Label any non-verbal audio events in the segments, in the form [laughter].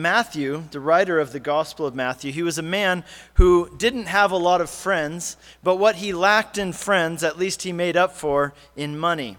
Matthew, the writer of the Gospel of Matthew, he was a man who didn't have a lot of friends, but what he lacked in friends, at least he made up for in money.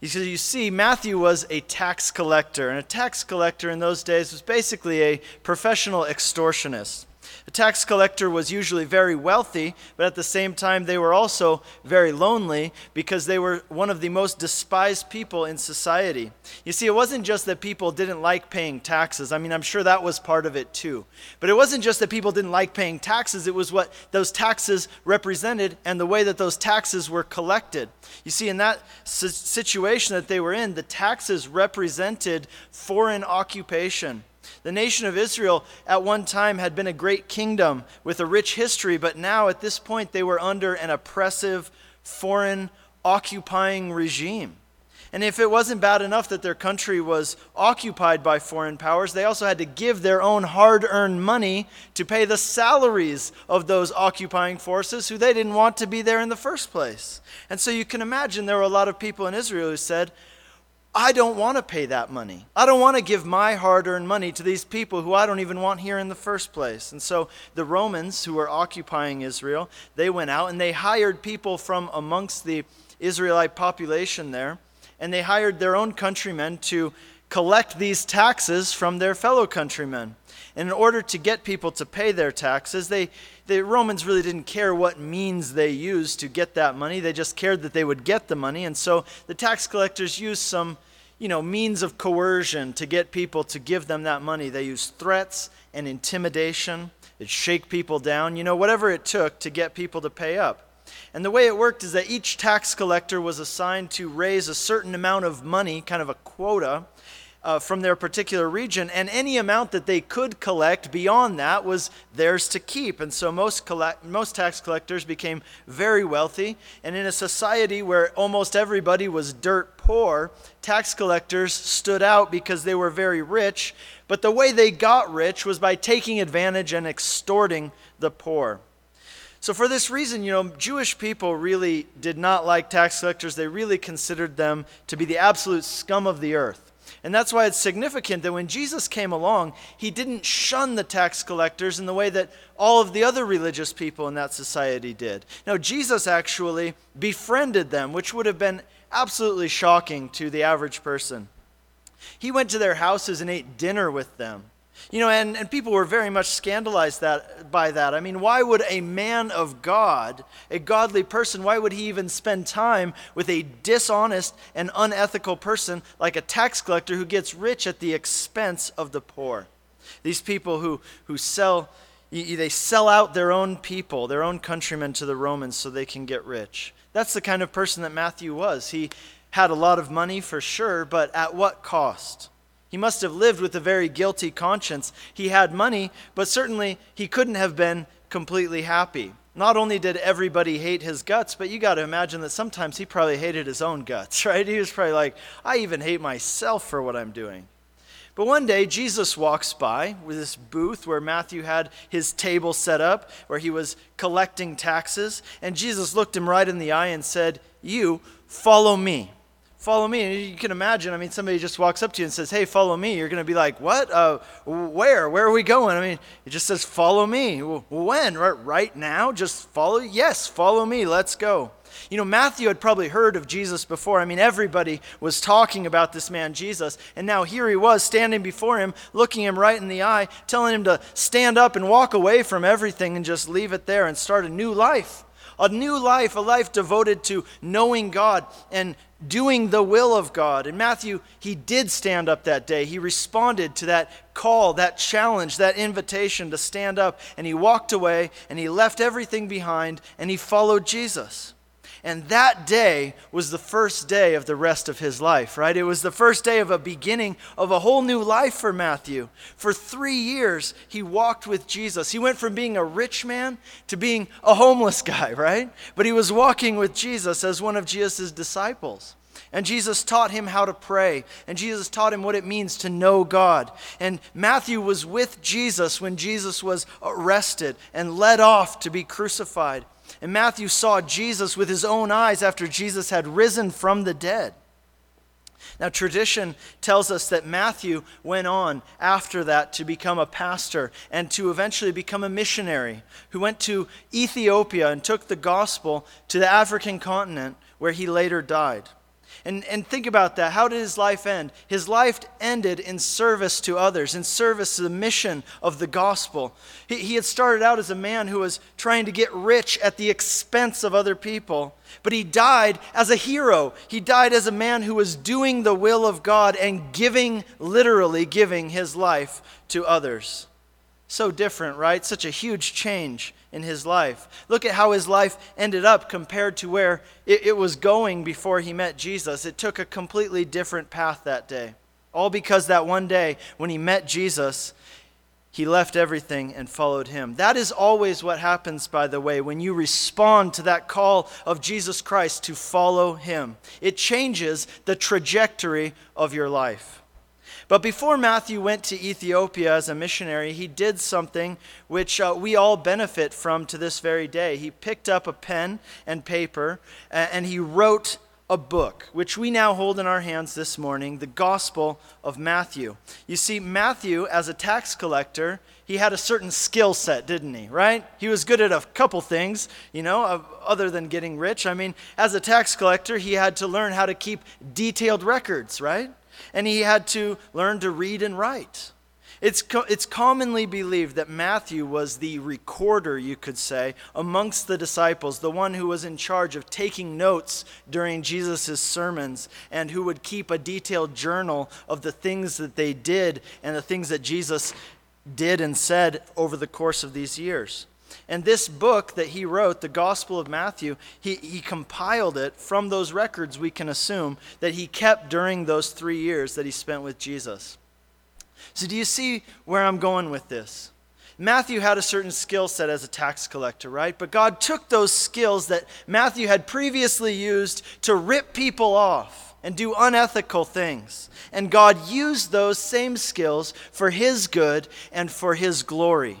You see, Matthew was a tax collector, and a tax collector in those days was basically a professional extortionist. A tax collector was usually very wealthy, but at the same time, they were also very lonely because they were one of the most despised people in society. You see, it wasn't just that people didn't like paying taxes. I mean, I'm sure that was part of it too. But it wasn't just that people didn't like paying taxes, it was what those taxes represented and the way that those taxes were collected. You see, in that situation that they were in, the taxes represented foreign occupation. The nation of Israel at one time had been a great kingdom with a rich history, but now at this point they were under an oppressive, foreign, occupying regime. And if it wasn't bad enough that their country was occupied by foreign powers, they also had to give their own hard earned money to pay the salaries of those occupying forces who they didn't want to be there in the first place. And so you can imagine there were a lot of people in Israel who said, I don't want to pay that money. I don't want to give my hard earned money to these people who I don't even want here in the first place. And so the Romans, who were occupying Israel, they went out and they hired people from amongst the Israelite population there, and they hired their own countrymen to collect these taxes from their fellow countrymen. And in order to get people to pay their taxes, they, the Romans really didn't care what means they used to get that money. They just cared that they would get the money. And so the tax collectors used some, you know, means of coercion to get people to give them that money. They used threats and intimidation. They'd shake people down, you know, whatever it took to get people to pay up. And the way it worked is that each tax collector was assigned to raise a certain amount of money, kind of a quota, uh, from their particular region, and any amount that they could collect beyond that was theirs to keep. And so most, collect, most tax collectors became very wealthy, and in a society where almost everybody was dirt poor, tax collectors stood out because they were very rich, but the way they got rich was by taking advantage and extorting the poor. So, for this reason, you know, Jewish people really did not like tax collectors. They really considered them to be the absolute scum of the earth. And that's why it's significant that when Jesus came along, he didn't shun the tax collectors in the way that all of the other religious people in that society did. No, Jesus actually befriended them, which would have been absolutely shocking to the average person. He went to their houses and ate dinner with them. You know, and, and people were very much scandalized that, by that. I mean, why would a man of God, a godly person, why would he even spend time with a dishonest and unethical person like a tax collector who gets rich at the expense of the poor? These people who, who sell, they sell out their own people, their own countrymen to the Romans so they can get rich. That's the kind of person that Matthew was. He had a lot of money for sure, but at what cost? He must have lived with a very guilty conscience. He had money, but certainly he couldn't have been completely happy. Not only did everybody hate his guts, but you got to imagine that sometimes he probably hated his own guts, [laughs] right? He was probably like, I even hate myself for what I'm doing. But one day, Jesus walks by with this booth where Matthew had his table set up, where he was collecting taxes. And Jesus looked him right in the eye and said, You follow me follow me. And you can imagine, I mean, somebody just walks up to you and says, hey, follow me. You're going to be like, what? Uh, where? Where are we going? I mean, it just says, follow me. When? Right now? Just follow? Yes, follow me. Let's go. You know, Matthew had probably heard of Jesus before. I mean, everybody was talking about this man, Jesus. And now here he was standing before him, looking him right in the eye, telling him to stand up and walk away from everything and just leave it there and start a new life a new life, a life devoted to knowing God and doing the will of God. And Matthew, he did stand up that day. He responded to that call, that challenge, that invitation to stand up, and he walked away and he left everything behind and he followed Jesus. And that day was the first day of the rest of his life, right? It was the first day of a beginning of a whole new life for Matthew. For three years, he walked with Jesus. He went from being a rich man to being a homeless [laughs] guy, right? But he was walking with Jesus as one of Jesus' disciples. And Jesus taught him how to pray. And Jesus taught him what it means to know God. And Matthew was with Jesus when Jesus was arrested and led off to be crucified. And Matthew saw Jesus with his own eyes after Jesus had risen from the dead. Now, tradition tells us that Matthew went on after that to become a pastor and to eventually become a missionary who went to Ethiopia and took the gospel to the African continent where he later died. And, and think about that. How did his life end? His life ended in service to others, in service to the mission of the gospel. He, he had started out as a man who was trying to get rich at the expense of other people, but he died as a hero. He died as a man who was doing the will of God and giving, literally giving his life to others. So different, right? Such a huge change in his life. Look at how his life ended up compared to where it, it, was going before he met Jesus. It took a completely different path that day. All because that one day when he met Jesus, he left everything and followed him. That is always what happens, by the way, when you respond to that call of Jesus Christ to follow him. It changes the trajectory of your life. But before Matthew went to Ethiopia as a missionary, he did something which uh, we all benefit from to this very day. He picked up a pen and paper and he wrote a book, which we now hold in our hands this morning, the Gospel of Matthew. You see, Matthew, as a tax collector, he had a certain skill set, didn't he? Right? He was good at a couple things, you know, other than getting rich. I mean, as a tax collector, he had to learn how to keep detailed records, right? And he had to learn to read and write. It's, co- it's commonly believed that Matthew was the recorder, you could say, amongst the disciples, the one who was in charge of taking notes during Jesus' sermons and who would keep a detailed journal of the things that they did and the things that Jesus did and said over the course of these years. And this book that he wrote, the Gospel of Matthew, he, he compiled it from those records, we can assume, that he kept during those three years that he spent with Jesus. So, do you see where I'm going with this? Matthew had a certain skill set as a tax collector, right? But God took those skills that Matthew had previously used to rip people off and do unethical things. And God used those same skills for his good and for his glory.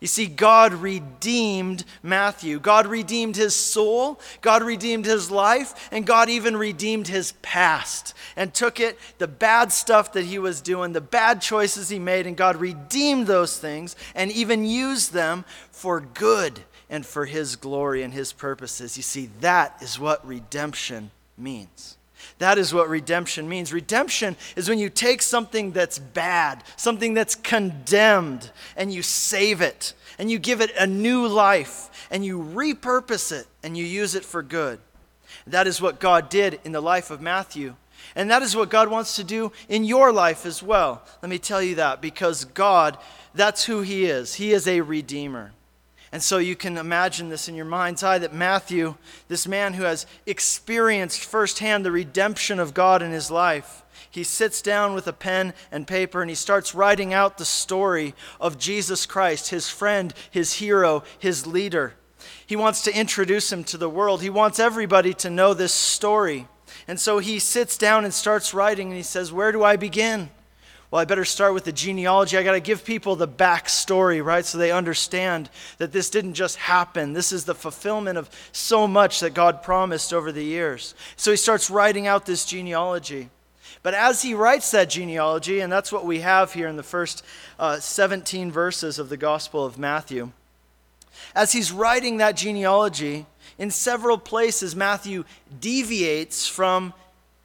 You see, God redeemed Matthew. God redeemed his soul, God redeemed his life, and God even redeemed his past and took it, the bad stuff that he was doing, the bad choices he made, and God redeemed those things and even used them for good and for his glory and his purposes. You see, that is what redemption means. That is what redemption means. Redemption is when you take something that's bad, something that's condemned, and you save it, and you give it a new life, and you repurpose it, and you use it for good. That is what God did in the life of Matthew. And that is what God wants to do in your life as well. Let me tell you that because God, that's who He is. He is a redeemer. And so you can imagine this in your mind's eye that Matthew, this man who has experienced firsthand the redemption of God in his life, he sits down with a pen and paper and he starts writing out the story of Jesus Christ, his friend, his hero, his leader. He wants to introduce him to the world. He wants everybody to know this story. And so he sits down and starts writing and he says, Where do I begin? Well, I better start with the genealogy. I got to give people the backstory, right? So they understand that this didn't just happen. This is the fulfillment of so much that God promised over the years. So he starts writing out this genealogy. But as he writes that genealogy, and that's what we have here in the first uh, 17 verses of the Gospel of Matthew, as he's writing that genealogy, in several places, Matthew deviates from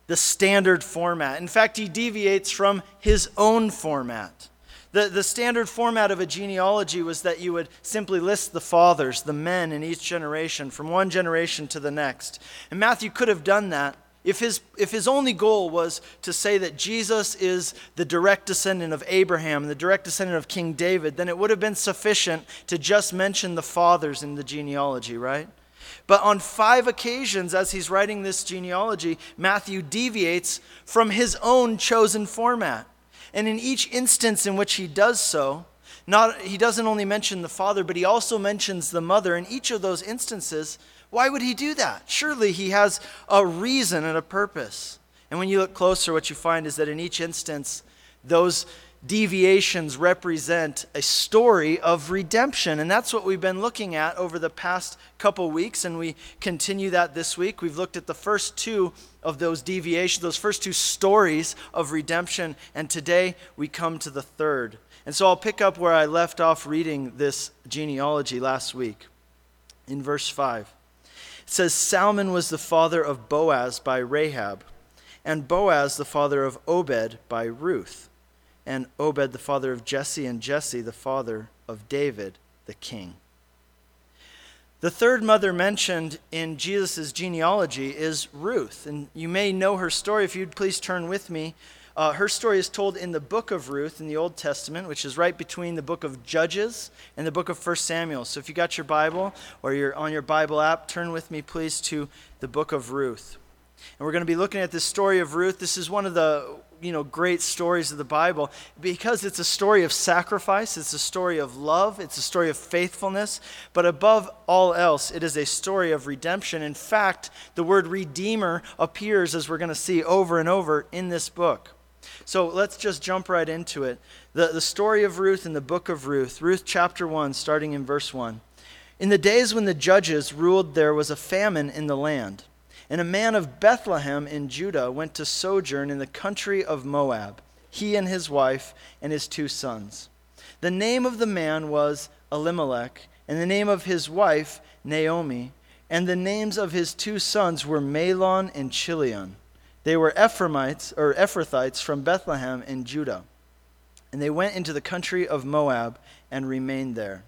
the standard format. In fact, he deviates from his own format. The, the standard format of a genealogy was that you would simply list the fathers, the men in each generation, from one generation to the next. And Matthew could have done that if his, if his only goal was to say that Jesus is the direct descendant of Abraham, the direct descendant of King David, then it would have been sufficient to just mention the fathers in the genealogy, right? But on five occasions, as he's writing this genealogy, Matthew deviates from his own chosen format. And in each instance in which he does so, not, he doesn't only mention the father, but he also mentions the mother. In each of those instances, why would he do that? Surely he has a reason and a purpose. And when you look closer, what you find is that in each instance, those deviations represent a story of redemption. And that's what we've been looking at over the past couple weeks, and we continue that this week. We've looked at the first two of those deviations, those first two stories of redemption, and today we come to the third. And so I'll pick up where I left off reading this genealogy last week in verse 5. It says Salmon was the father of Boaz by Rahab, and Boaz the father of Obed by Ruth and Obed the father of Jesse, and Jesse the father of David the king. The third mother mentioned in Jesus' genealogy is Ruth, and you may know her story. If you'd please turn with me. Uh, her story is told in the book of Ruth in the Old Testament, which is right between the book of Judges and the book of 1 Samuel. So if you got your Bible or you're on your Bible app, turn with me, please, to the book of Ruth. And we're going to be looking at this story of Ruth. This is one of the you know, great stories of the Bible because it's a story of sacrifice, it's a story of love, it's a story of faithfulness, but above all else, it is a story of redemption. In fact, the word redeemer appears, as we're going to see over and over in this book. So let's just jump right into it. The, the story of Ruth in the book of Ruth, Ruth chapter 1, starting in verse 1. In the days when the judges ruled, there was a famine in the land. And a man of Bethlehem in Judah went to sojourn in the country of Moab, he and his wife and his two sons. The name of the man was Elimelech, and the name of his wife, Naomi, and the names of his two sons were Mahlon and Chilion. They were Ephraimites or Ephrathites from Bethlehem in Judah. And they went into the country of Moab and remained there.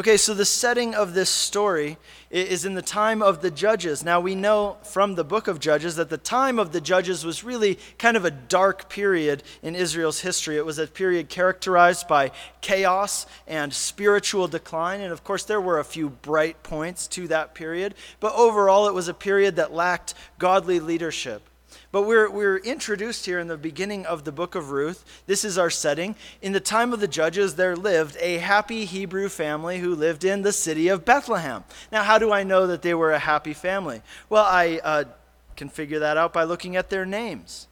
Okay, so the setting of this story is in the time of the judges. Now, we know from the book of Judges that the time of the judges was really kind of a dark period in Israel's history. It was a period characterized by chaos and spiritual decline. And of course, there were a few bright points to that period. But overall, it was a period that lacked godly leadership. But we're, we're introduced here in the beginning of the book of Ruth. This is our setting. In the time of the judges, there lived a happy Hebrew family who lived in the city of Bethlehem. Now, how do I know that they were a happy family? Well, I uh, can figure that out by looking at their names.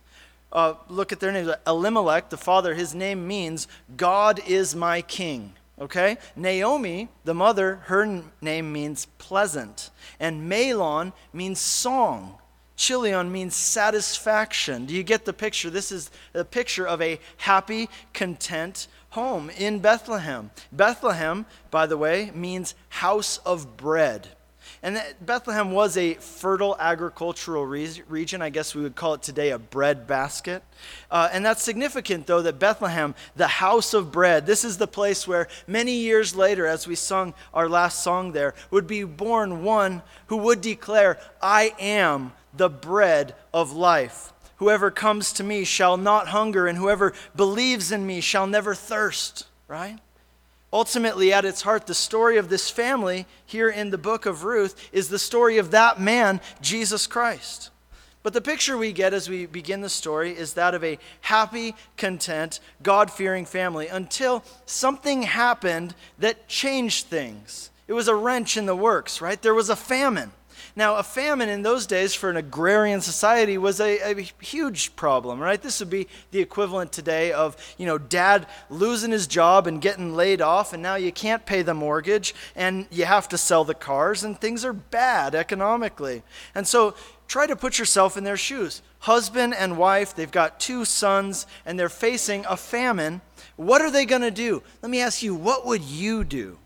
Uh, look at their names. Elimelech, the father, his name means God is my king. Okay? Naomi, the mother, her name means pleasant. And Mahlon means song. Chilion means satisfaction. Do you get the picture? This is a picture of a happy, content home in Bethlehem. Bethlehem, by the way, means house of bread. And Bethlehem was a fertile agricultural re- region. I guess we would call it today a bread basket. Uh, and that's significant, though, that Bethlehem, the house of bread, this is the place where many years later, as we sung our last song there, would be born one who would declare, I am the bread of life. Whoever comes to me shall not hunger, and whoever believes in me shall never thirst, right? Ultimately, at its heart, the story of this family here in the book of Ruth is the story of that man, Jesus Christ. But the picture we get as we begin the story is that of a happy, content, God fearing family until something happened that changed things. It was a wrench in the works, right? There was a famine. Now, a famine in those days for an agrarian society was a, a, huge problem, right? This would be the equivalent today of, you know, dad losing his job and getting laid off, and now you can't pay the mortgage, and you have to sell the cars, and things are bad economically. And so try to put yourself in their shoes. Husband and wife, they've got two sons, and they're facing a famine. What are they going to do? Let me ask you, what would you do?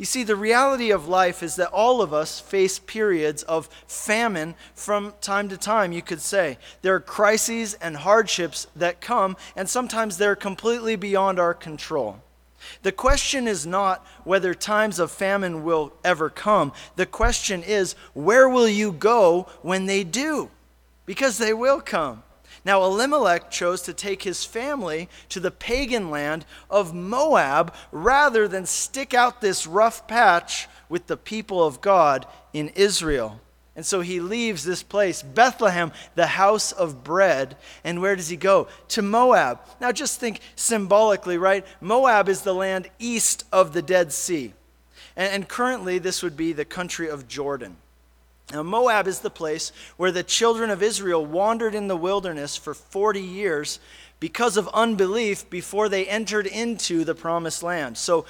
You see, the reality of life is that all of us face periods of famine from time to time, you could say. There are crises and hardships that come, and sometimes they're completely beyond our control. The question is not whether times of famine will ever come. The question is, where will you go when they do? Because they will come. Now, Elimelech chose to take his family to the pagan land of Moab rather than stick out this rough patch with the people of God in Israel. And so he leaves this place, Bethlehem, the house of bread. And where does he go? To Moab. Now, just think symbolically, right? Moab is the land east of the Dead Sea. And, currently, this would be the country of Jordan. Now, Moab is the place where the children of Israel wandered in the wilderness for 40 years because of unbelief before they entered into the promised land. So,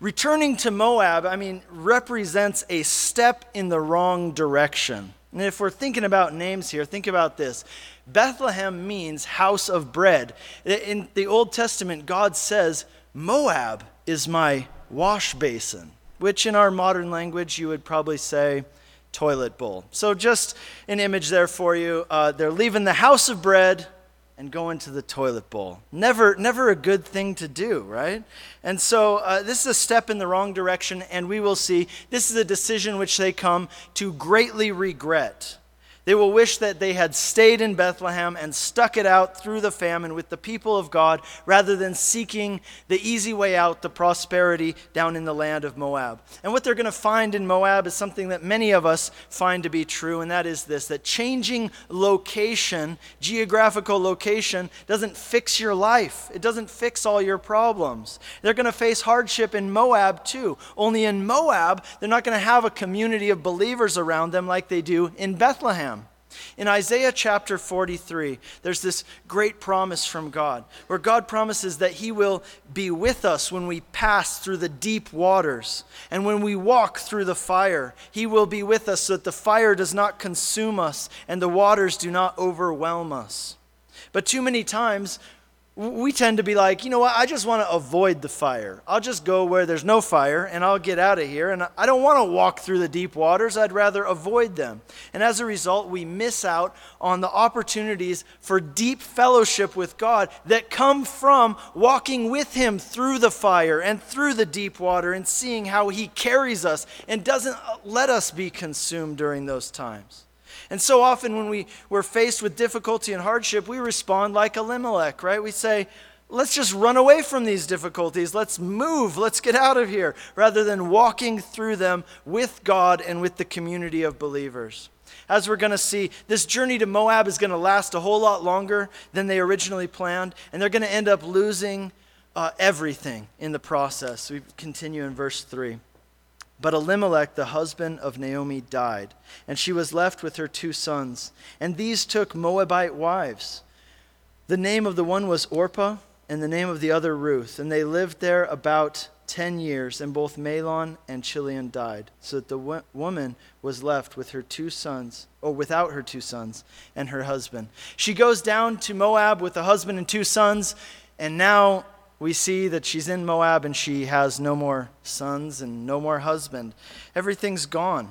returning to Moab, I mean, represents a step in the wrong direction. And if we're thinking about names here, think about this. Bethlehem means house of bread. In the Old Testament, God says, Moab is my wash basin, which in our modern language you would probably say toilet bowl. So, just an image there for you. Uh, they're leaving the house of bread and going to the toilet bowl. Never, never a good thing to do, right? And so uh, this is a step in the wrong direction, and we will see this is a decision which they come to greatly regret. They will wish that they had stayed in Bethlehem and stuck it out through the famine with the people of God rather than seeking the easy way out, the prosperity down in the land of Moab. And what they're going to find in Moab is something that many of us find to be true, and that is this that changing location, geographical location, doesn't fix your life, it doesn't fix all your problems. They're going to face hardship in Moab too. Only in Moab, they're not going to have a community of believers around them like they do in Bethlehem. In Isaiah chapter 43, there's this great promise from God where God promises that He will be with us when we pass through the deep waters. And when we walk through the fire, He will be with us so that the fire does not consume us and the waters do not overwhelm us. But too many times, we tend to be like, you know what, I just want to avoid the fire. I'll just go where there's no fire and I'll get out of here. And I don't want to walk through the deep waters, I'd rather avoid them. And as a result, we miss out on the opportunities for deep fellowship with God that come from walking with Him through the fire and through the deep water and seeing how He carries us and doesn't uh, let us be consumed during those times. And so often when we, we're faced with difficulty and hardship, we respond like Elimelech, right? We say, let's just run away from these difficulties. Let's move. Let's get out of here, rather than walking through them with God and with the community of believers. As we're going to see, this journey to Moab is going to last a whole lot longer than they originally planned, and they're going to end up losing uh, everything in the process. We continue in verse 3. But Elimelech, the husband of Naomi, died, and she was left with her two sons. And these took Moabite wives. The name of the one was Orpah, and the name of the other Ruth. And they lived there about ten years, and both Mahlon and Chilion died, so that the woman was left with her two sons, or without her two sons, and her husband. She goes down to Moab with a husband and two sons, and now we see that she's in Moab and she has no more sons and no more husband. Everything's gone.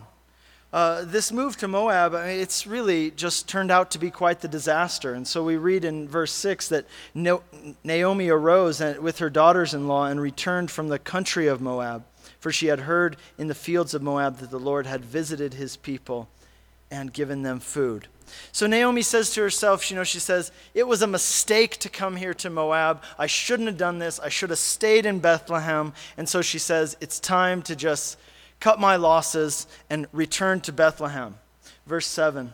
Uh, this move to Moab, it's really just turned out to be quite the disaster. And so we read in verse 6 that Naomi arose with her daughters in law and returned from the country of Moab, for she had heard in the fields of Moab that the Lord had visited his people and given them food. So Naomi says to herself, you know, she says, It was a mistake to come here to Moab. I shouldn't have done this. I should have stayed in Bethlehem. And so she says, It's time to just cut my losses and return to Bethlehem. Verse 7.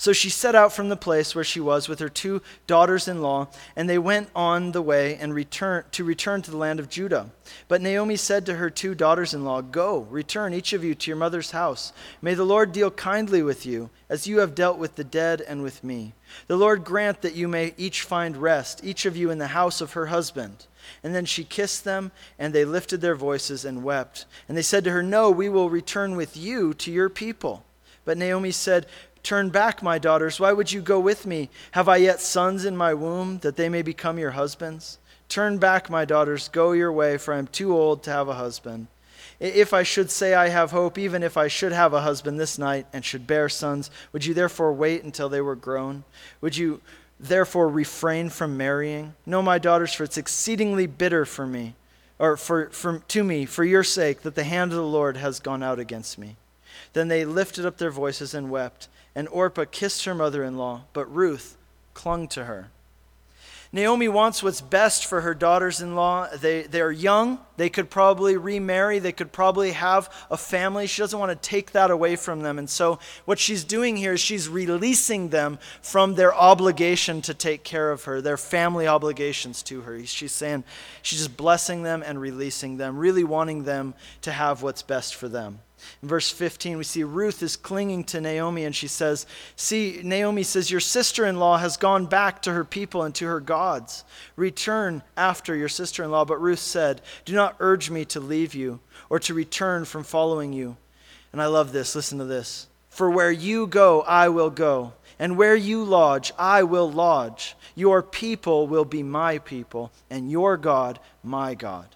So she set out from the place where she was with her two daughters in law, and they went on the way and return, to return to the land of Judah. But Naomi said to her two daughters in law, Go, return each of you to your mother's house. May the Lord deal kindly with you, as you have dealt with the dead and with me. The Lord grant that you may each find rest, each of you in the house of her husband. And then she kissed them, and they lifted their voices and wept. And they said to her, No, we will return with you to your people. But Naomi said, Turn back, my daughters. Why would you go with me? Have I yet sons in my womb, that they may become your husbands? Turn back, my daughters. Go your way, for I am too old to have a husband. If I should say I have hope, even if I should have a husband this night and should bear sons, would you therefore wait until they were grown? Would you therefore refrain from marrying? No, my daughters, for it's exceedingly bitter for me, or for, for, to me, for your sake, that the hand of the Lord has gone out against me. Then they lifted up their voices and wept and Orpah kissed her mother in law, but Ruth clung to her. Naomi wants what's best for her daughters in law. They, they're young, They could probably remarry. They could probably have a family. She doesn't want to take that away from them. And so, what she's doing here is she's releasing them from their obligation to take care of her, their family obligations to her. She's saying, she's just blessing them and releasing them, really wanting them to have what's best for them. In verse 15, we see Ruth is clinging to Naomi and she says, See, Naomi says, Your sister in law has gone back to her people and to her gods. Return after your sister in law. But Ruth said, Do not urge me to leave you or to return from following you. And I love this. Listen to this. For where you go, I will go, and where you lodge, I will lodge. Your people will be my people, and your God, my God.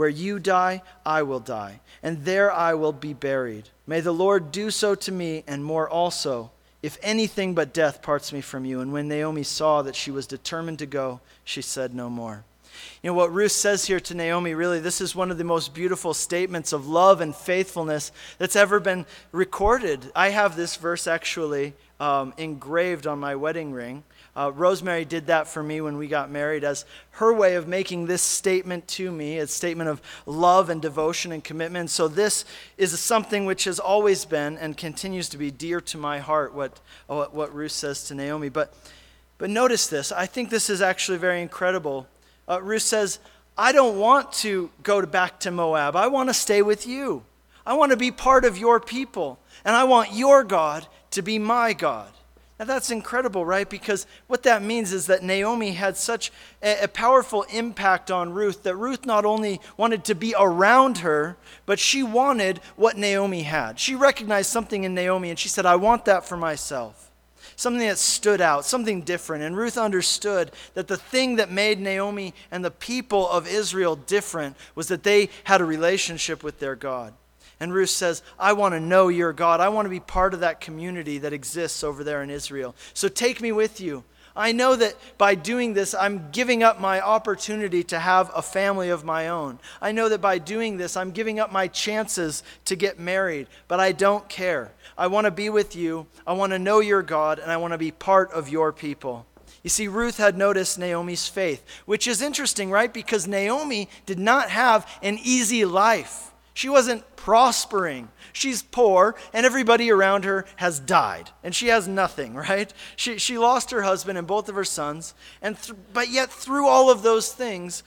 Where you die, I will die, and there I will be buried. May the Lord do so to me, and more also, if anything but death parts me from you. And when Naomi saw that she was determined to go, she said no more. You know what Ruth says here to Naomi, really, this is one of the most beautiful statements of love and faithfulness that's ever been recorded. I have this verse actually um, engraved on my wedding ring. Uh, Rosemary did that for me when we got married as her way of making this statement to me, a statement of love and devotion and commitment. So, this is something which has always been and continues to be dear to my heart, what, what, what Ruth says to Naomi. But, but notice this. I think this is actually very incredible. Uh, Ruth says, I don't want to go to back to Moab. I want to stay with you. I want to be part of your people. And I want your God to be my God. Now that's incredible, right? Because what that means is that Naomi had such a, a, powerful impact on Ruth that Ruth not only wanted to be around her, but she wanted what Naomi had. She recognized something in Naomi and she said, I want that for myself. Something that stood out, something different. And Ruth understood that the thing that made Naomi and the people of Israel different was that they had a relationship with their God. And Ruth says, I want to know your God. I want to be part of that community that exists over there in Israel. So take me with you. I know that by doing this, I'm giving up my opportunity to have a family of my own. I know that by doing this, I'm giving up my chances to get married, but I don't care. I want to be with you. I want to know your God, and I want to be part of your people. You see, Ruth had noticed Naomi's faith, which is interesting, right? Because Naomi did not have an easy life. She wasn't prospering. She's poor, and everybody around her has died, and she has nothing, [laughs] right? She, she lost her husband and both of her sons, and th- but yet, through all of those things,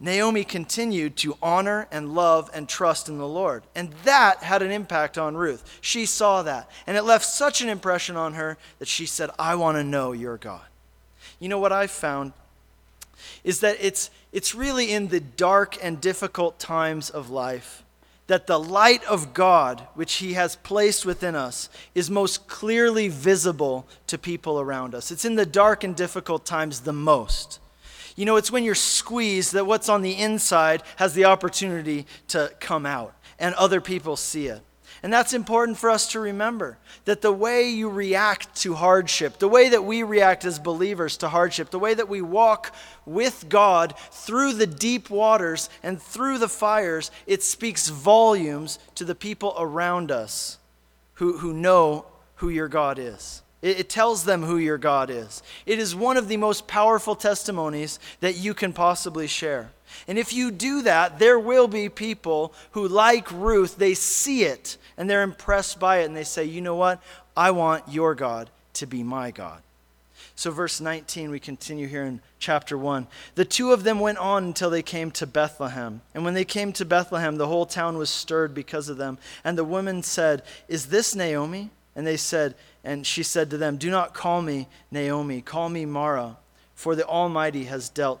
Naomi continued to honor and love and trust in the Lord. And that had an impact on Ruth. She saw that. And it left such an impression on her that she said, I want to know your God. You know what I've found? Is that it's, it's really in the dark and difficult times of life that the light of God, which He has placed within us, is most clearly visible to people around us. It's in the dark and difficult times the most. You know, it's when you're squeezed that what's on the inside has the opportunity to come out, and other people see it. And that's important for us to remember that the way you react to hardship, the way that we react as believers to hardship, the way that we walk with God through the deep waters and through the fires, it speaks volumes to the people around us who, who know who your God is. It, it tells them who your God is. It is one of the most powerful testimonies that you can possibly share. And if you do that, there will be people who, like Ruth, they see it and they're impressed by it and they say, you know what? I want your God to be my God. So, verse 19, we continue here in chapter 1. The two of them went on until they came to Bethlehem. And when they came to Bethlehem, the whole town was stirred because of them. And the woman said, Is this Naomi? And they said, and she said to them, Do not call me Naomi, call me Mara, for the Almighty has dealt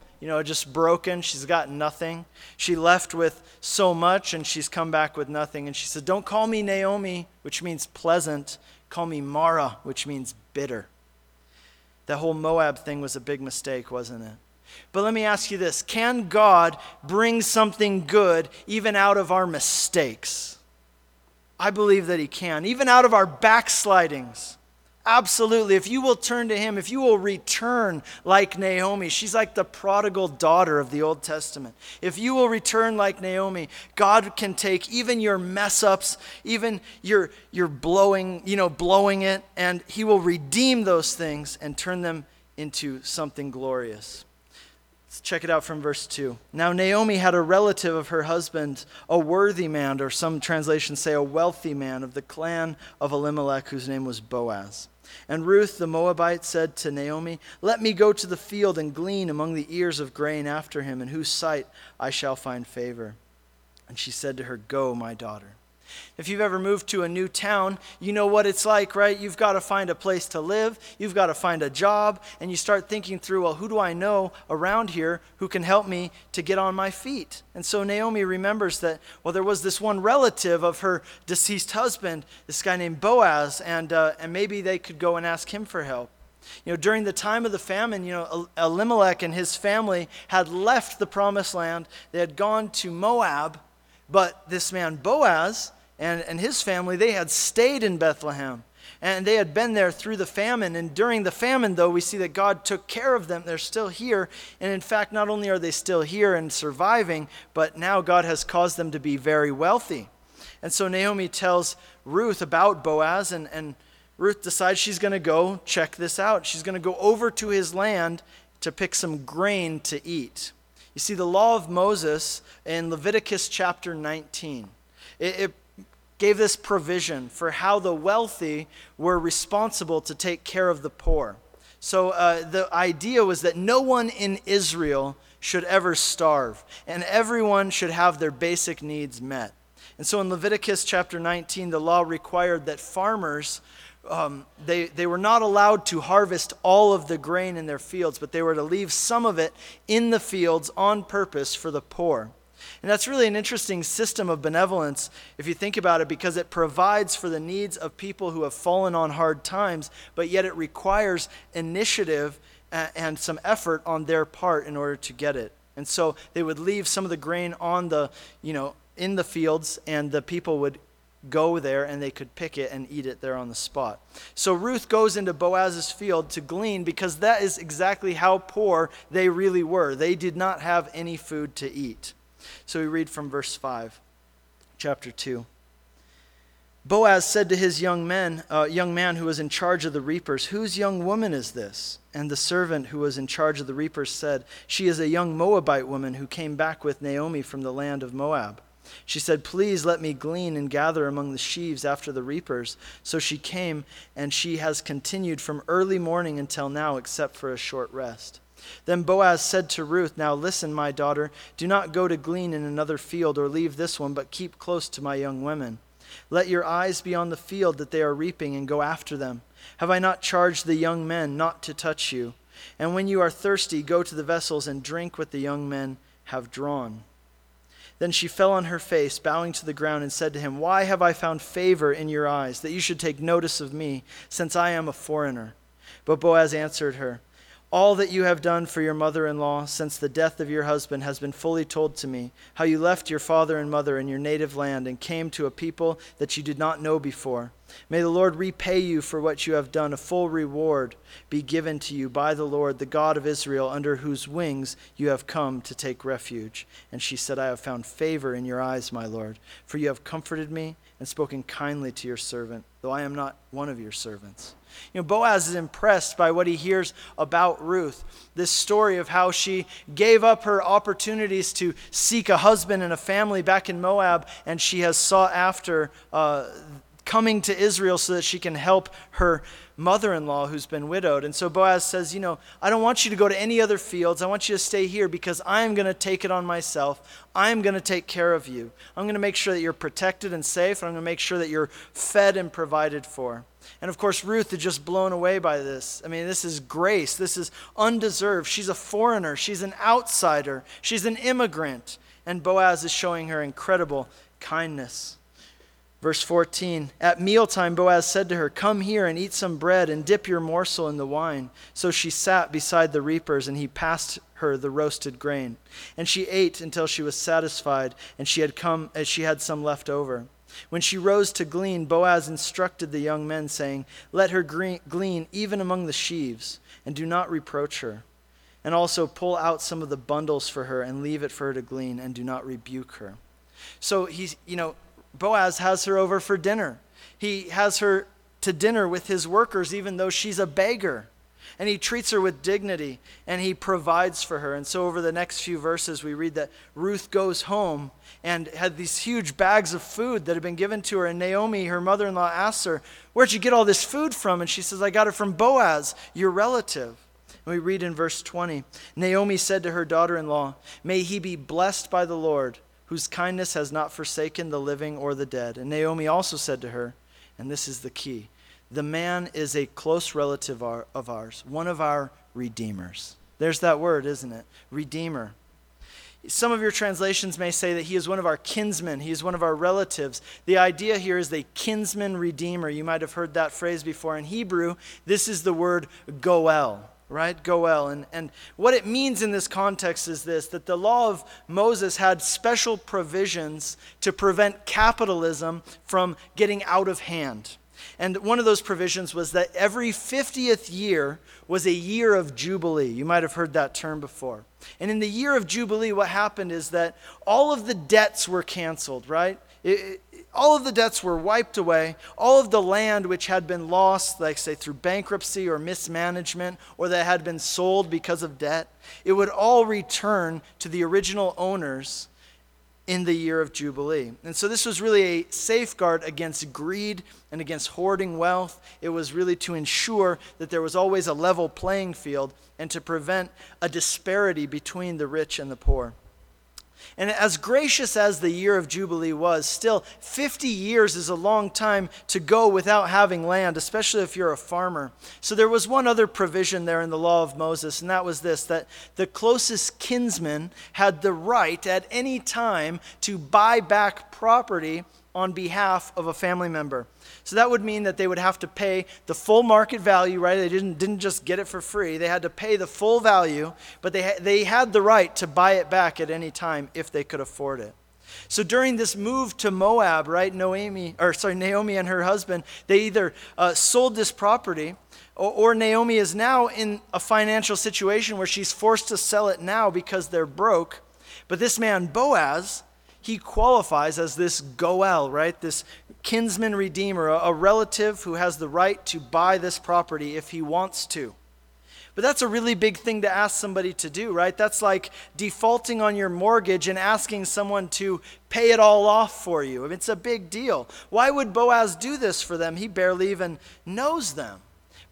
you know, just broken. She's got nothing. She left with so much, and she's come back with nothing. And she said, Don't call me Naomi, which means pleasant. Call me Mara, which means bitter. That whole Moab thing was a big mistake, wasn't it? But let me ask you this Can God bring something good even out of our mistakes? I believe that He can. Even out of our backslidings, Absolutely. If you will turn to him, if you will return like Naomi, she's like the prodigal daughter of the Old Testament. If you will return like Naomi, God can take even your mess ups, even your, your blowing, you know, blowing it, and he will redeem those things and turn them into something glorious. Let's check it out from verse 2. Now, Naomi had a relative of her husband, a worthy man, or some translations say a wealthy man, of the clan of Elimelech, whose name was Boaz. And Ruth the Moabite said to Naomi, Let me go to the field and glean among the ears of grain after him, in whose sight I shall find favor. And she said to her, Go, my daughter. If you've ever moved to a new town, you know what it's like, right? You've got to find a place to live, you've got to find a job, and you start thinking through, well, who do I know around here who can help me to get on my feet? And so Naomi remembers that, well, there was this one relative of her deceased husband, this guy named Boaz, and, uh, and maybe they could go and ask him for help. You know, during the time of the famine, you know, Elimelech and his family had left the promised land. They had gone to Moab, but this man Boaz, and, and his family, they had stayed in Bethlehem. And they had been there through the famine. And during the famine, though, we see that God took care of them. They're still here. And in fact, not only are they still here and surviving, but now God has caused them to be very wealthy. And so Naomi tells Ruth about Boaz, and, and Ruth decides she's going to go check this out. She's going to go over to his land to pick some grain to eat. You see, the law of Moses in Leviticus chapter 19, it, gave this provision for how the wealthy were responsible to take care of the poor. So uh, the idea was that no one in Israel should ever starve, and everyone should have their basic needs met. And so in Leviticus chapter 19, the law required that farmers. Um, they, they were not allowed to harvest all of the grain in their fields, but they were to leave some of it in the fields on purpose for the poor. And that's really an interesting system of benevolence if you think about it, because it provides for the needs of people who have fallen on hard times, but yet it requires initiative and some effort on their part in order to get it. And so they would leave some of the grain on the, you know, in the fields, and the people would go there and they could pick it and eat it there on the spot. So Ruth goes into Boaz's field to glean because that is exactly how poor they really were. They did not have any food to eat. So we read from verse 5, chapter 2. Boaz said to his young men, uh, young man who was in charge of the reapers, Whose young woman is this? And the servant who was in charge of the reapers said, She is a young Moabite woman who came back with Naomi from the land of Moab. She said, Please let me glean and gather among the sheaves after the reapers. So she came, and she has continued from early morning until now, except for a short rest. Then Boaz said to Ruth, Now listen, my daughter, do not go to glean in another field or leave this one, but keep close to my young women. Let your eyes be on the field that they are reaping, and go after them. Have I not charged the young men not to touch you? And when you are thirsty, go to the vessels and drink what the young men have drawn. Then she fell on her face, bowing to the ground, and said to him, Why have I found favor in your eyes, that you should take notice of me, since I am a foreigner? But Boaz answered her, all that you have done for your mother in law since the death of your husband has been fully told to me. How you left your father and mother in your native land and came to a people that you did not know before. May the Lord repay you for what you have done. A full reward be given to you by the Lord, the God of Israel, under whose wings you have come to take refuge. And she said, I have found favor in your eyes, my Lord, for you have comforted me and spoken kindly to your servant, though I am not one of your servants. You know, Boaz is impressed by what he hears about Ruth. This story of how she gave up her opportunities to seek a husband and a family back in Moab, and she has sought after uh, coming to Israel so that she can help her mother in law who's been widowed. And so Boaz says, You know, I don't want you to go to any other fields. I want you to stay here because I am going to take it on myself. I am going to take care of you. I'm going to make sure that you're protected and safe, and I'm going to make sure that you're fed and provided for. And of course, Ruth is just blown away by this. I mean, this is grace. This is undeserved. She's a foreigner. She's an outsider. She's an immigrant. And Boaz is showing her incredible kindness. Verse 14 At mealtime, Boaz said to her, Come here and eat some bread and dip your morsel in the wine. So she sat beside the reapers, and he passed her the roasted grain. And she ate until she was satisfied, and she had come as she had some left over. When she rose to glean, Boaz instructed the young men, saying, Let her glean even among the sheaves, and do not reproach her. And also pull out some of the bundles for her, and leave it for her to glean, and do not rebuke her. So he's, you know, Boaz has her over for dinner. He has her to dinner with his workers, even though she's a beggar and he treats her with dignity and he provides for her. And so, over the next few verses, we read that Ruth goes home and had these huge bags of food that had been given to her. And Naomi, her mother in law, asks her, Where'd you get all this food from? And she says, I got it from Boaz, your relative. And we read in verse 20 Naomi said to her daughter in law, May he be blessed by the Lord, whose kindness has not forsaken the living or the dead. And Naomi also said to her, and this is the key the man is a close relative of ours, one of our redeemers. There's that word, isn't it? Redeemer. Some of your translations may say that he is one of our kinsmen, he is one of our relatives. The idea here is a kinsman redeemer. You might have heard that phrase before. In Hebrew, this is the word goel, right? Goel. And, and what it means in this context is this that the law of Moses had special provisions to prevent capitalism from getting out of hand. And one of those provisions was that every 50th year was a year of Jubilee. You might have heard that term before. And in the year of Jubilee, what happened is that all of the debts were canceled, right? It, all of the debts were wiped away. All of the land which had been lost, like say through bankruptcy or mismanagement, or that had been sold because of debt, it would all return to the original owners in the year of Jubilee. And so this was really a safeguard against greed and against hoarding wealth. It was really to ensure that there was always a level playing field and to prevent a disparity between the rich and the poor. And as gracious as the year of Jubilee was, still 50 years is a long time to go without having land, especially if you're a farmer. So there was one other provision there in the law of Moses, and that was this that the closest kinsman had the right at any time to buy back property on behalf of a family member. So that would mean that they would have to pay the full market value, right? They didn't, didn't just get it for free. They had to pay the full value, but they, ha- they had the right to buy it back at any time if they could afford it. So during this move to Moab, right, Naomi, or sorry, Naomi and her husband, they either uh, sold this property, or, or Naomi is now in a financial situation where she's forced to sell it now because they're broke. But this man, Boaz, he qualifies as this Goel, right? This kinsman redeemer, a, relative who has the right to buy this property if he wants to. But that's a really big thing to ask somebody to do, right? That's like defaulting on your mortgage and asking someone to pay it all off for you. I mean, it's a big deal. Why would Boaz do this for them? He barely even knows them.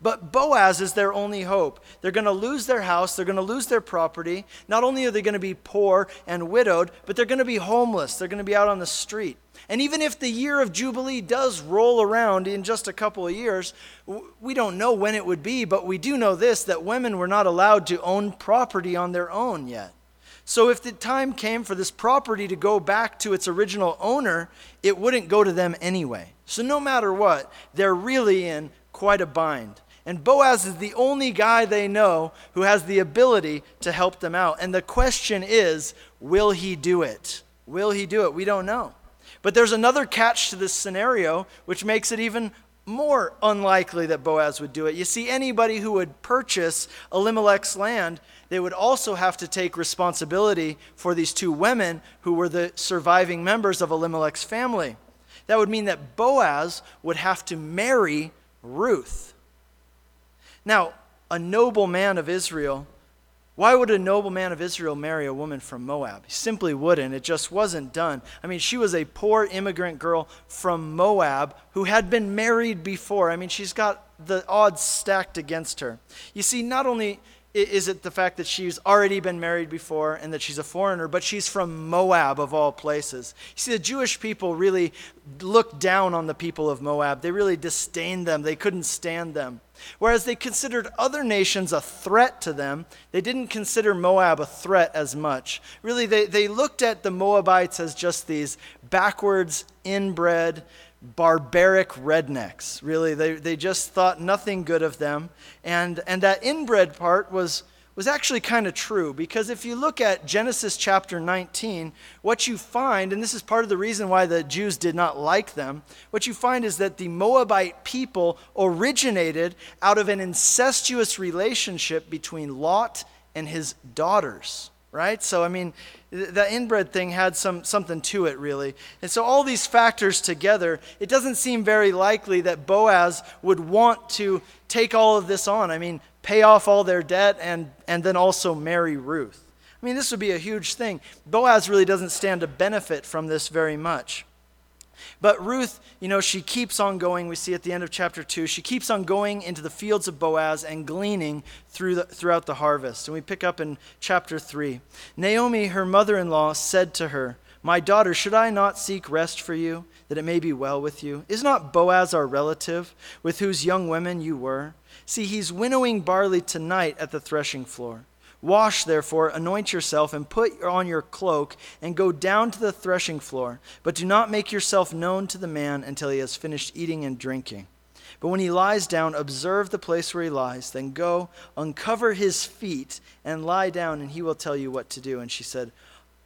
But Boaz is their only hope. They're going to lose their house, they're going to lose their property. Not only are they going to be poor and widowed, but they're going to be homeless. They're going to be out on the street. And even if the year of Jubilee does roll around in just a couple of years, we don't know when it would be, but we do know this that women were not allowed to own property on their own yet. So if the time came for this property to go back to its original owner, it wouldn't go to them anyway. So no matter what, they're really in quite a bind. And Boaz is the only guy they know who has the ability to help them out. And the question is will he do it? Will he do it? We don't know. But there's another catch to this scenario, which makes it even more unlikely that Boaz would do it. You see, anybody who would purchase Elimelech's land, they would also have to take responsibility for these two women who were the surviving members of Elimelech's family. That would mean that Boaz would have to marry Ruth. Now, a noble man of Israel, why would a noble man of Israel marry a woman from Moab? He simply wouldn't. It just wasn't done. I mean, she was a poor immigrant girl from Moab who had been married before. I mean, she's got the odds stacked against her. You see, not only is it the fact that she's already been married before and that she's a foreigner, but she's from Moab of all places. You see, the Jewish people really looked down on the people of Moab. They really disdained them, they couldn't stand them. Whereas they considered other nations a threat to them, they didn't consider Moab a threat as much. Really, they, they looked at the Moabites as just these backwards, inbred, barbaric rednecks. Really, they, they just thought nothing good of them. And, and that inbred part was, was actually kind of true because if you look at Genesis chapter 19, what you find, and this is part of the reason why the Jews did not like them, what you find is that the Moabite people originated out of an incestuous relationship between Lot and his daughters right? So, I mean, the inbred thing had some, something to it, really. And so, all these factors together, it doesn't seem very likely that Boaz would want to take all of this on. I mean, pay off all their debt and, and then also marry Ruth. I mean, this would be a huge thing. Boaz really doesn't stand to benefit from this very much. But Ruth, you know, she keeps on going. We see at the end of chapter 2, she keeps on going into the fields of Boaz and gleaning through the, throughout the harvest. And we pick up in chapter 3. Naomi, her mother in law, said to her, My daughter, should I not seek rest for you, that it may be well with you? Is not Boaz our relative, with whose young women you were? See, he's winnowing barley tonight at the threshing floor. Wash, therefore, anoint yourself, and put on your cloak, and go down to the threshing floor. But do not make yourself known to the man until he has finished eating and drinking. But when he lies down, observe the place where he lies. Then go, uncover his feet, and lie down, and he will tell you what to do. And she said,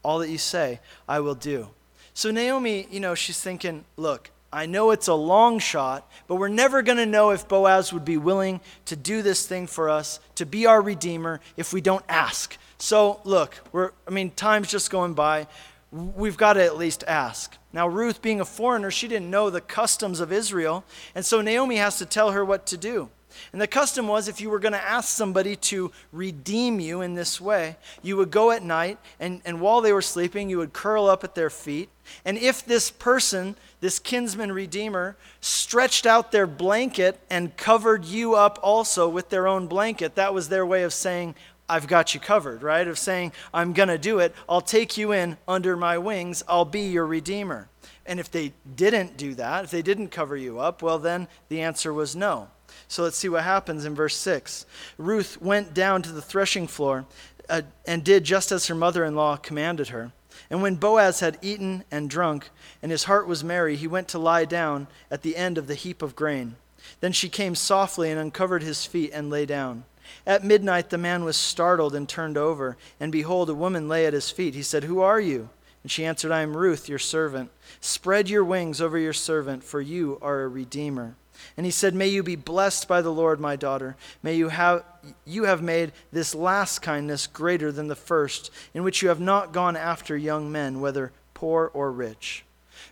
All that you say, I will do. So Naomi, you know, she's thinking, Look, I know it's a long shot, but we're never going to know if Boaz would be willing to do this thing for us, to be our Redeemer, if we don't ask. So, look, we're, I mean, time's just going by. We've got to at least ask. Now, Ruth, being a foreigner, she didn't know the customs of Israel, and so Naomi has to tell her what to do. And the custom was if you were going to ask somebody to redeem you in this way, you would go at night, and, and while they were sleeping, you would curl up at their feet. And if this person, this kinsman redeemer, stretched out their blanket and covered you up also with their own blanket, that was their way of saying, I've got you covered, right? Of saying, I'm going to do it. I'll take you in under my wings. I'll be your redeemer. And if they didn't do that, if they didn't cover you up, well, then the answer was no. So let's see what happens in verse 6. Ruth went down to the threshing floor uh, and did just as her mother in law commanded her. And when Boaz had eaten and drunk, and his heart was merry, he went to lie down at the end of the heap of grain. Then she came softly and uncovered his feet and lay down. At midnight the man was startled and turned over, and behold, a woman lay at his feet. He said, Who are you? And she answered, I am Ruth, your servant. Spread your wings over your servant, for you are a redeemer. And he said, May you be blessed by the Lord, my daughter. May you have, you have made this last kindness greater than the first, in which you have not gone after young men, whether poor or rich.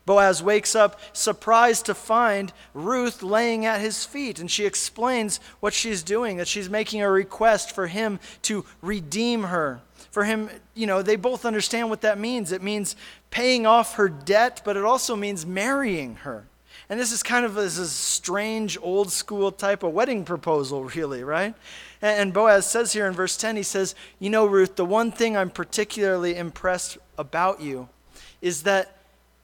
Boaz wakes up surprised to find Ruth laying at his feet, and she explains what she's doing, that she's making a request for him to redeem her. For him, you know, they both understand what that means. It means paying off her debt, but it also means marrying her. And this is kind of this is strange, old school type of wedding proposal, really, right? And Boaz says here in verse 10, he says, You know, Ruth, the one thing I'm particularly impressed about you is that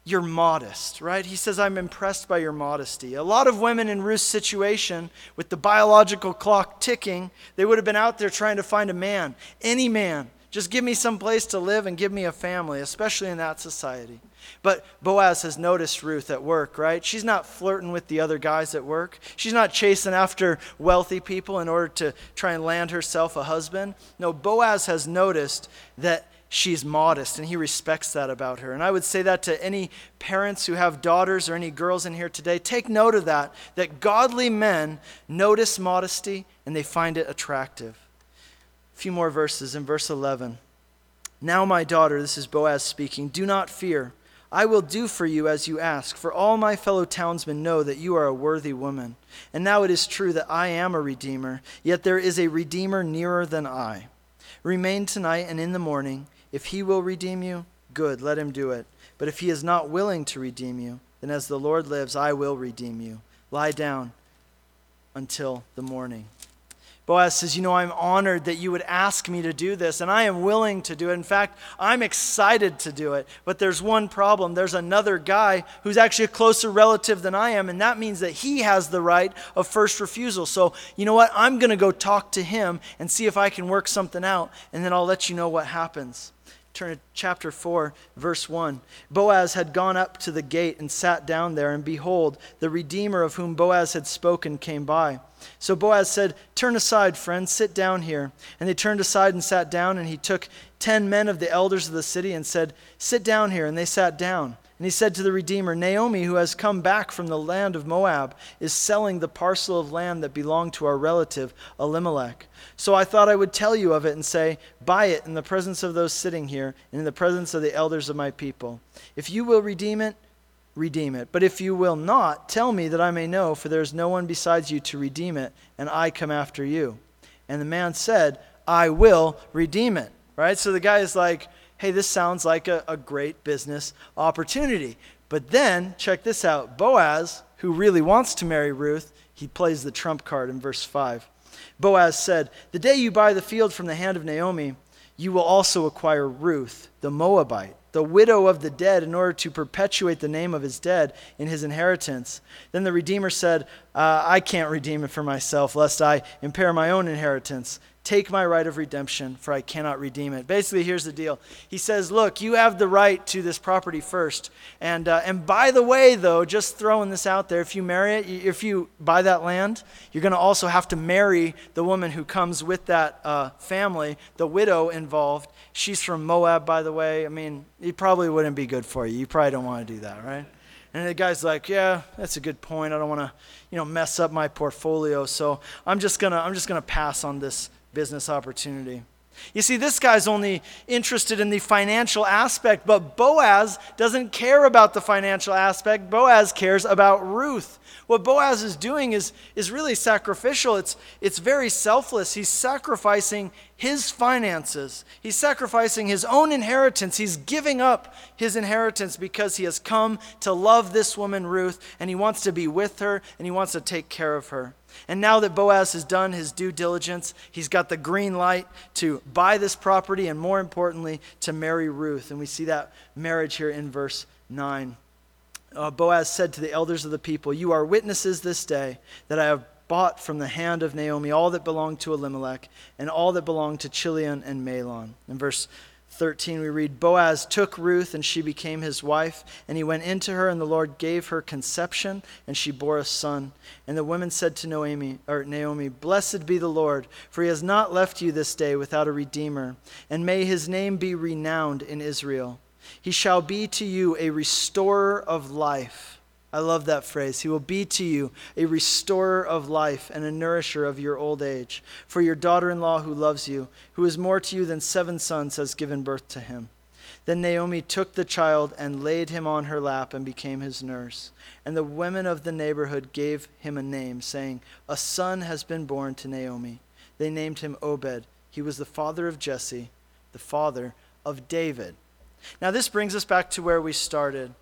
you're modest, right? He says, I'm impressed by your modesty. A lot of women in Ruth's situation, with the biological clock ticking, they would have been out there trying to find a man, any man. Just give me some place to live and give me a family, especially in that society. But Boaz has noticed Ruth at work, right? She's not flirting with the other guys at work. She's not chasing after wealthy people in order to try and land herself a husband. No, Boaz has noticed that she's modest and he respects that about her. And I would say that to any parents who have daughters or any girls in here today. Take note of that, that godly men notice modesty and they find it attractive. Few more verses in verse 11. Now, my daughter, this is Boaz speaking, do not fear. I will do for you as you ask, for all my fellow townsmen know that you are a worthy woman. And now it is true that I am a redeemer, yet there is a redeemer nearer than I. Remain tonight and in the morning. If he will redeem you, good, let him do it. But if he is not willing to redeem you, then as the Lord lives, I will redeem you. Lie down until the morning. Boaz says, You know, I'm honored that you would ask me to do this, and I am willing to do it. In fact, I'm excited to do it. But there's one problem. There's another guy who's actually a closer relative than I am, and that means that he has the right of first refusal. So, you know what? I'm going to go talk to him and see if I can work something out, and then I'll let you know what happens. Turn to chapter 4, verse 1. Boaz had gone up to the gate and sat down there, and behold, the Redeemer of whom Boaz had spoken came by. So Boaz said, Turn aside, friend, sit down here. And they turned aside and sat down, and he took ten men of the elders of the city and said, Sit down here. And they sat down. And he said to the Redeemer, Naomi, who has come back from the land of Moab, is selling the parcel of land that belonged to our relative Elimelech. So I thought I would tell you of it and say, Buy it in the presence of those sitting here and in the presence of the elders of my people. If you will redeem it, redeem it. But if you will not, tell me that I may know, for there is no one besides you to redeem it, and I come after you. And the man said, I will redeem it. Right? So the guy is like, hey, this sounds like a, a great business opportunity. But then, check this out Boaz, who really wants to marry Ruth, he plays the trump card in verse 5. Boaz said, The day you buy the field from the hand of Naomi, you will also acquire Ruth, the Moabite, the widow of the dead, in order to perpetuate the name of his dead in his inheritance. Then the Redeemer said, uh, I can't redeem it for myself, lest I impair my own inheritance. Take my right of redemption, for I cannot redeem it. Basically, here's the deal. He says, Look, you have the right to this property first. And, uh, and by the way, though, just throwing this out there, if you marry it, if you buy that land, you're going to also have to marry the woman who comes with that uh, family, the widow involved. She's from Moab, by the way. I mean, it probably wouldn't be good for you. You probably don't want to do that, right? And the guy's like, "Yeah, that's a good point. I don't want to, you know, mess up my portfolio. So I'm just gonna, I'm just gonna pass on this business opportunity. You see, this guy's only interested in the financial aspect, but Boaz doesn't care about the financial aspect. Boaz cares about Ruth. What Boaz is doing is, is really sacrificial. It's, it's very selfless. He's sacrificing his finances, he's sacrificing his own inheritance. He's giving up his inheritance because he has come to love this woman, Ruth, and he wants to be with her and he wants to take care of her. And now that Boaz has done his due diligence, he's got the green light to buy this property and, more importantly, to marry Ruth. And we see that marriage here in verse 9. Uh, Boaz said to the elders of the people, You are witnesses this day that I have bought from the hand of Naomi all that belonged to Elimelech and all that belonged to Chilion and Mahlon. In verse 13, we read Boaz took Ruth, and she became his wife. And he went into her, and the Lord gave her conception, and she bore a son. And the women said to Naomi, or Naomi, Blessed be the Lord, for he has not left you this day without a redeemer. And may his name be renowned in Israel. He shall be to you a restorer of life I love that phrase. He will be to you a restorer of life and a nourisher of your old age. For your daughter in law, who loves you, who is more to you than seven sons, has given birth to him. Then Naomi took the child and laid him on her lap and became his nurse. And the women of the neighborhood gave him a name, saying, A son has been born to Naomi. They named him Obed. He was the father of Jesse, the father of David. Now, this brings us back to where we started.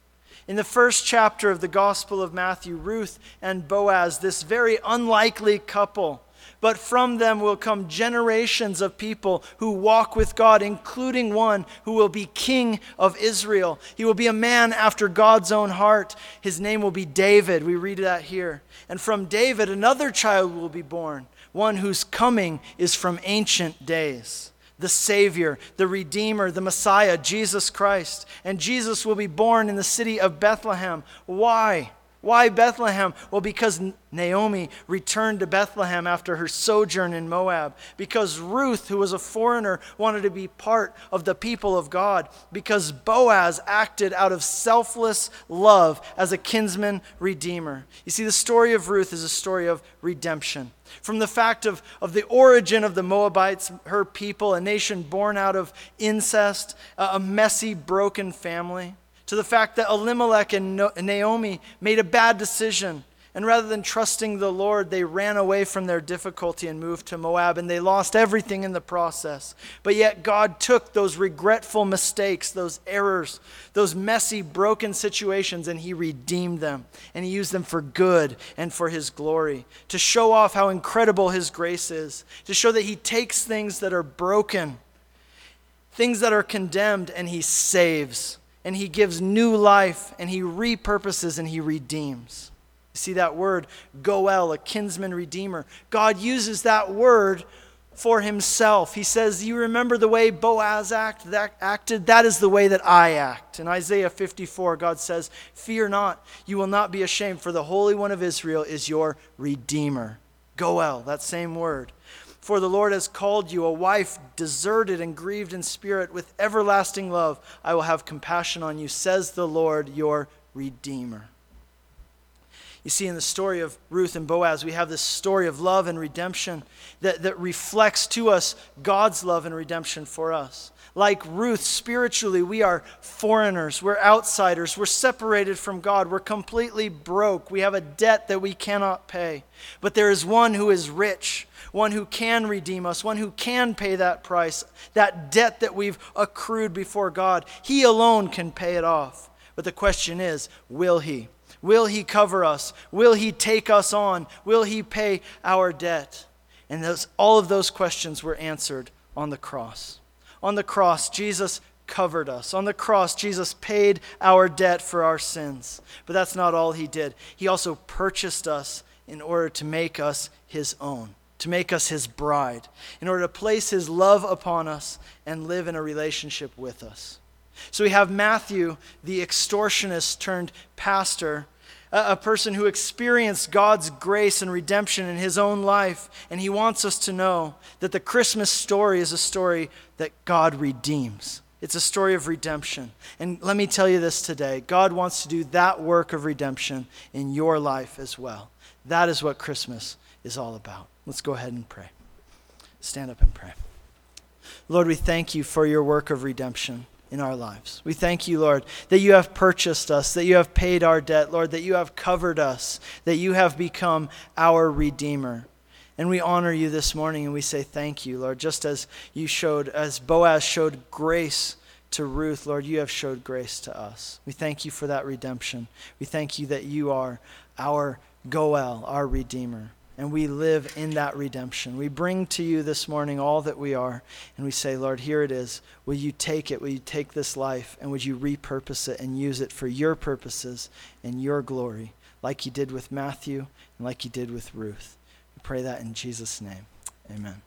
In the first chapter of the Gospel of Matthew, Ruth and Boaz, this very unlikely couple, but from them will come generations of people who walk with God, including one who will be king of Israel. He will be a man after God's own heart. His name will be David. We read that here. And from David, another child will be born, one whose coming is from ancient days the Savior, the Redeemer, the Messiah, Jesus Christ. And Jesus will be born in the city of Bethlehem. Why? Why Bethlehem? Well, because Naomi returned to Bethlehem after her sojourn in Moab. Because Ruth, who was a foreigner, wanted to be part of the people of God. Because Boaz acted out of selfless love as a kinsman redeemer. You see, the story of Ruth is a story of redemption. From the fact of, of the origin of the Moabites, her people, a nation born out of incest, a messy, broken family to the fact that Elimelech and Naomi made a bad decision. And rather than trusting the Lord, they ran away from their difficulty and moved to Moab, and they lost everything in the process. But yet, God took those regretful mistakes, those errors, those messy, broken situations, and He redeemed them. And He used them for good and for His glory, to show off how incredible His grace is, to show that He takes things that are broken, things that are condemned, and He saves and he gives new life and he repurposes and he redeems. You see that word, Goel, a kinsman redeemer. God uses that word for himself. He says, You remember the way Boaz act, that acted? That is the way that I act. In Isaiah 54, God says, Fear not, you will not be ashamed, for the Holy One of Israel is your Redeemer. Goel, that same word. For the Lord has called you a wife deserted and grieved in spirit with everlasting love. I will have compassion on you, says the Lord, your Redeemer. You see, in the story of Ruth and Boaz, we have this story of love and redemption that, that reflects to us God's love and redemption for us. Like Ruth, spiritually, we are foreigners, we're outsiders, we're separated from God, we're completely broke, we have a debt that we cannot pay. But there is one who is rich, one who can redeem us, one who can pay that price, that debt that we've accrued before God. He alone can pay it off. But the question is, will He? Will He cover us? Will He take us on? Will He pay our debt? And those, all of those questions were answered on the cross. On the cross, Jesus covered us. On the cross, Jesus paid our debt for our sins. But that's not all He did. He also purchased us in order to make us His own, to make us His bride, in order to place His love upon us and live in a relationship with us. So we have Matthew, the extortionist turned pastor, a, person who experienced God's grace and redemption in his own life. And he wants us to know that the Christmas story is a story that God redeems. It's a story of redemption. And let me tell you this today God wants to do that work of redemption in your life as well. That is what Christmas is all about. Let's go ahead and pray. Stand up and pray. Lord, we thank you for your work of redemption in our lives. We thank you, Lord, that you have purchased us, that you have paid our debt, Lord, that you have covered us, that you have become our Redeemer. And we honor you this morning and we say thank you, Lord, just as you showed, as Boaz showed grace to Ruth, Lord, you have showed grace to us. We thank you for that redemption. We thank you that you are our Goel, our Redeemer and we live in that redemption. We bring to you this morning all that we are, and we say, Lord, here it is. Will you take it? Will you take this life, and would you repurpose it and use it for your purposes and your glory, like you did with Matthew and like you did with Ruth? We pray that in Jesus' name. Amen.